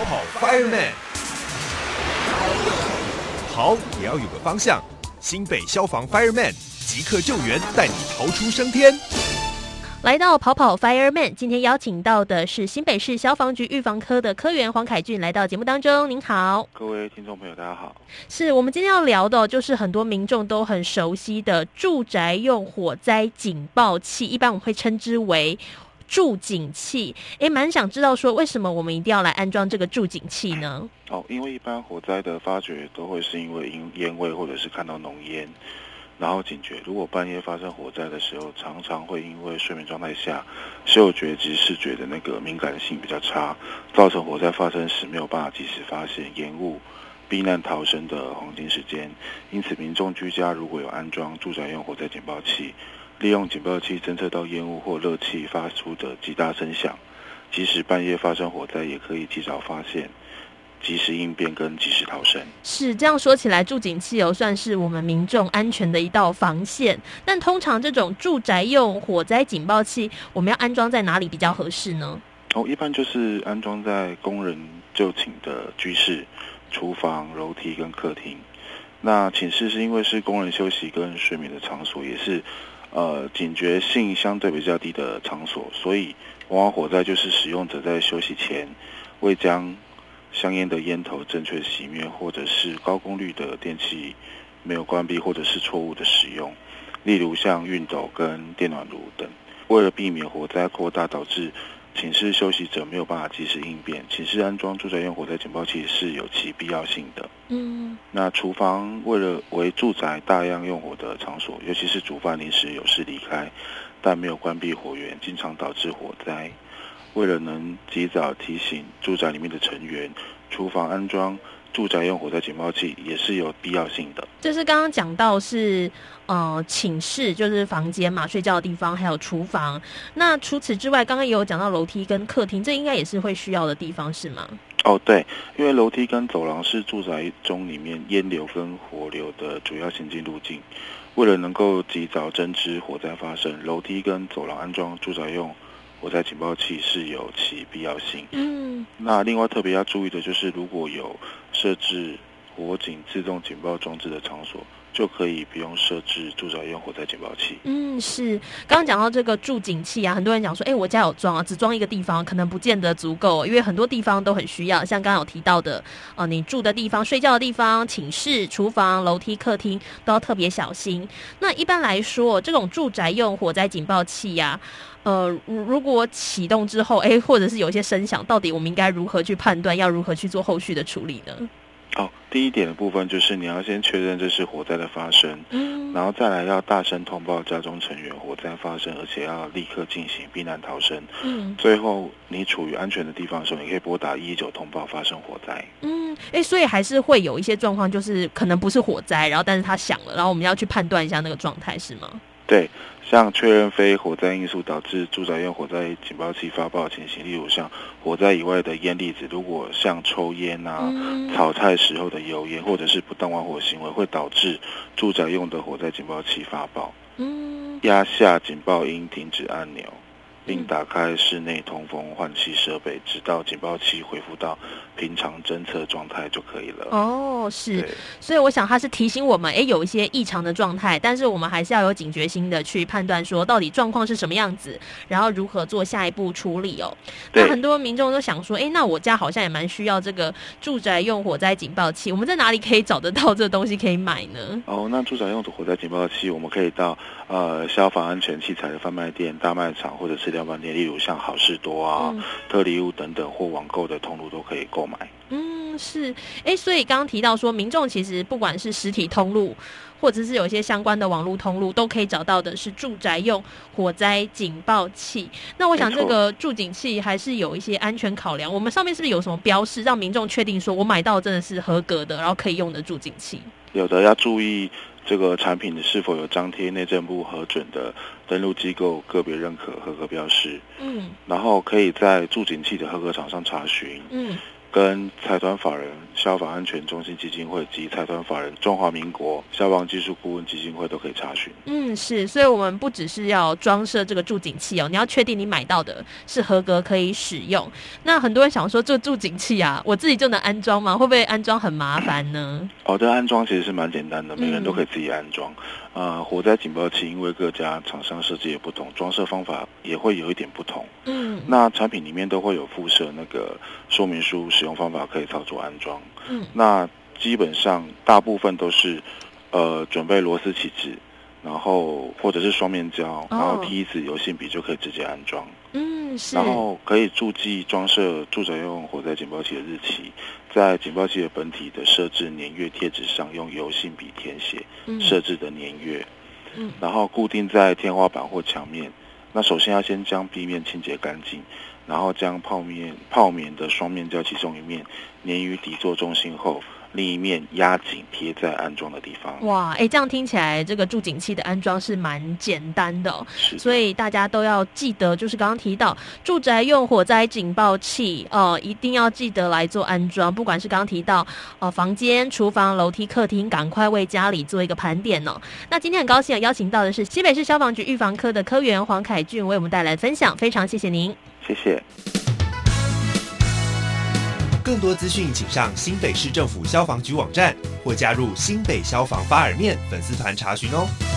跑跑 Fireman，跑也要有个方向。新北消防 Fireman 即刻救援，带你逃出升天。来到跑跑 Fireman，今天邀请到的是新北市消防局预防科的科员黄凯俊，来到节目当中。您好，各位听众朋友，大家好。是我们今天要聊的，就是很多民众都很熟悉的住宅用火灾警报器，一般我们会称之为助警器。诶，蛮想知道说，为什么我们一定要来安装这个助警器呢？哦，因为一般火灾的发觉都会是因为因烟味或者是看到浓烟。然后警觉，如果半夜发生火灾的时候，常常会因为睡眠状态下，嗅觉及视觉的那个敏感性比较差，造成火灾发生时没有办法及时发现，烟雾避难逃生的黄金时间。因此，民众居家如果有安装住宅用火灾警报器，利用警报器侦测到烟雾或热气发出的极大声响，即使半夜发生火灾，也可以及早发现。及时应变跟及时逃生是这样说起来，住警器哦算是我们民众安全的一道防线。但通常这种住宅用火灾警报器，我们要安装在哪里比较合适呢？哦，一般就是安装在工人就寝的居室、厨房、楼梯跟客厅。那寝室是因为是工人休息跟睡眠的场所，也是呃警觉性相对比较低的场所，所以往往火灾就是使用者在休息前未将香烟的烟头正确熄灭，或者是高功率的电器没有关闭，或者是错误的使用，例如像熨斗跟电暖炉等。为了避免火灾扩大导致寝室休息者没有办法及时应变，寝室安装住宅用火灾警报器是有其必要性的。嗯，那厨房为了为住宅大量用火的场所，尤其是煮饭临时有事离开，但没有关闭火源，经常导致火灾。为了能及早提醒住宅里面的成员，厨房安装住宅用火灾警报器也是有必要性的。就是刚刚讲到是呃寝室，就是房间嘛，睡觉的地方，还有厨房。那除此之外，刚刚也有讲到楼梯跟客厅，这应该也是会需要的地方，是吗？哦，对，因为楼梯跟走廊是住宅中里面烟流跟火流的主要行进路径。为了能够及早侦知火灾发生，楼梯跟走廊安装住宅用。火灾警报器是有其必要性。嗯，那另外特别要注意的就是，如果有设置火警自动警报装置的场所。就可以不用设置住宅用火灾警报器。嗯，是。刚刚讲到这个助警器啊，很多人讲说，哎，我家有装啊，只装一个地方可能不见得足够，因为很多地方都很需要。像刚刚有提到的，呃，你住的地方、睡觉的地方、寝室、厨房、楼梯、客厅都要特别小心。那一般来说，这种住宅用火灾警报器呀，呃，如果启动之后，哎，或者是有一些声响，到底我们应该如何去判断？要如何去做后续的处理呢？哦，第一点的部分就是你要先确认这是火灾的发生，嗯，然后再来要大声通报家中成员火灾发生，而且要立刻进行避难逃生，嗯，最后你处于安全的地方的时候，你可以拨打一一九通报发生火灾，嗯，哎，所以还是会有一些状况，就是可能不是火灾，然后但是他响了，然后我们要去判断一下那个状态是吗？对，像确认非火灾因素导致住宅用火灾警报器发报情形，例如像火灾以外的烟粒子，如果像抽烟啊、炒菜时候的油烟，或者是不当玩火行为，会导致住宅用的火灾警报器发报。嗯，压下警报音停止按钮。并打开室内通风换气设备，直到警报器恢复到平常侦测状态就可以了。哦，是，所以我想它是提醒我们，哎，有一些异常的状态，但是我们还是要有警觉心的去判断，说到底状况是什么样子，然后如何做下一步处理哦。那很多民众都想说，哎，那我家好像也蛮需要这个住宅用火灾警报器，我们在哪里可以找得到这东西可以买呢？哦，那住宅用的火灾警报器，我们可以到呃消防安全器材的贩卖店、大卖场或者是。量贩店，例如像好事多啊、特利屋等等，或网购的通路都可以购买。嗯，是，哎，所以刚刚提到说，民众其实不管是实体通路，或者是有一些相关的网络通路，都可以找到的是住宅用火灾警报器。那我想这个助警器还是有一些安全考量。我们上面是不是有什么标示，让民众确定说我买到真的是合格的，然后可以用的助警器？有的要注意。这个产品是否有张贴内政部核准的登录机构个别认可合格标识？嗯，然后可以在助警器的合格厂商查询。嗯，跟财团法人消防安全中心基金会及财团法人中华民国消防技术顾问基金会都可以查询。嗯，是，所以我们不只是要装设这个助警器哦，你要确定你买到的是合格可以使用。那很多人想说，这助警器啊，我自己就能安装吗？会不会安装很麻烦呢？哦，这安装其实是蛮简单的，每个人都可以自己安装。呃，火灾警报器因为各家厂商设计也不同，装设方法也会有一点不同。嗯，那产品里面都会有附设那个说明书，使用方法可以操作安装。嗯，那基本上大部分都是呃准备螺丝起子，然后或者是双面胶，然后梯子、油性笔就可以直接安装。然后可以注记装设住宅用火灾警报器的日期，在警报器的本体的设置年月贴纸上用油性笔填写设置的年月。嗯，然后固定在天花板或墙面。那首先要先将壁面清洁干净，然后将泡面泡棉的双面胶其中一面粘于底座中心后。另一面压紧贴在安装的地方。哇，哎，这样听起来这个助警器的安装是蛮简单的，所以大家都要记得，就是刚刚提到住宅用火灾警报器，呃，一定要记得来做安装。不管是刚刚提到呃房间、厨房、楼梯、客厅，赶快为家里做一个盘点哦。那今天很高兴邀请到的是西北市消防局预防科的科员黄凯俊为我们带来分享，非常谢谢您，谢谢。更多资讯，请上新北市政府消防局网站或加入新北消防发耳面粉丝团查询哦。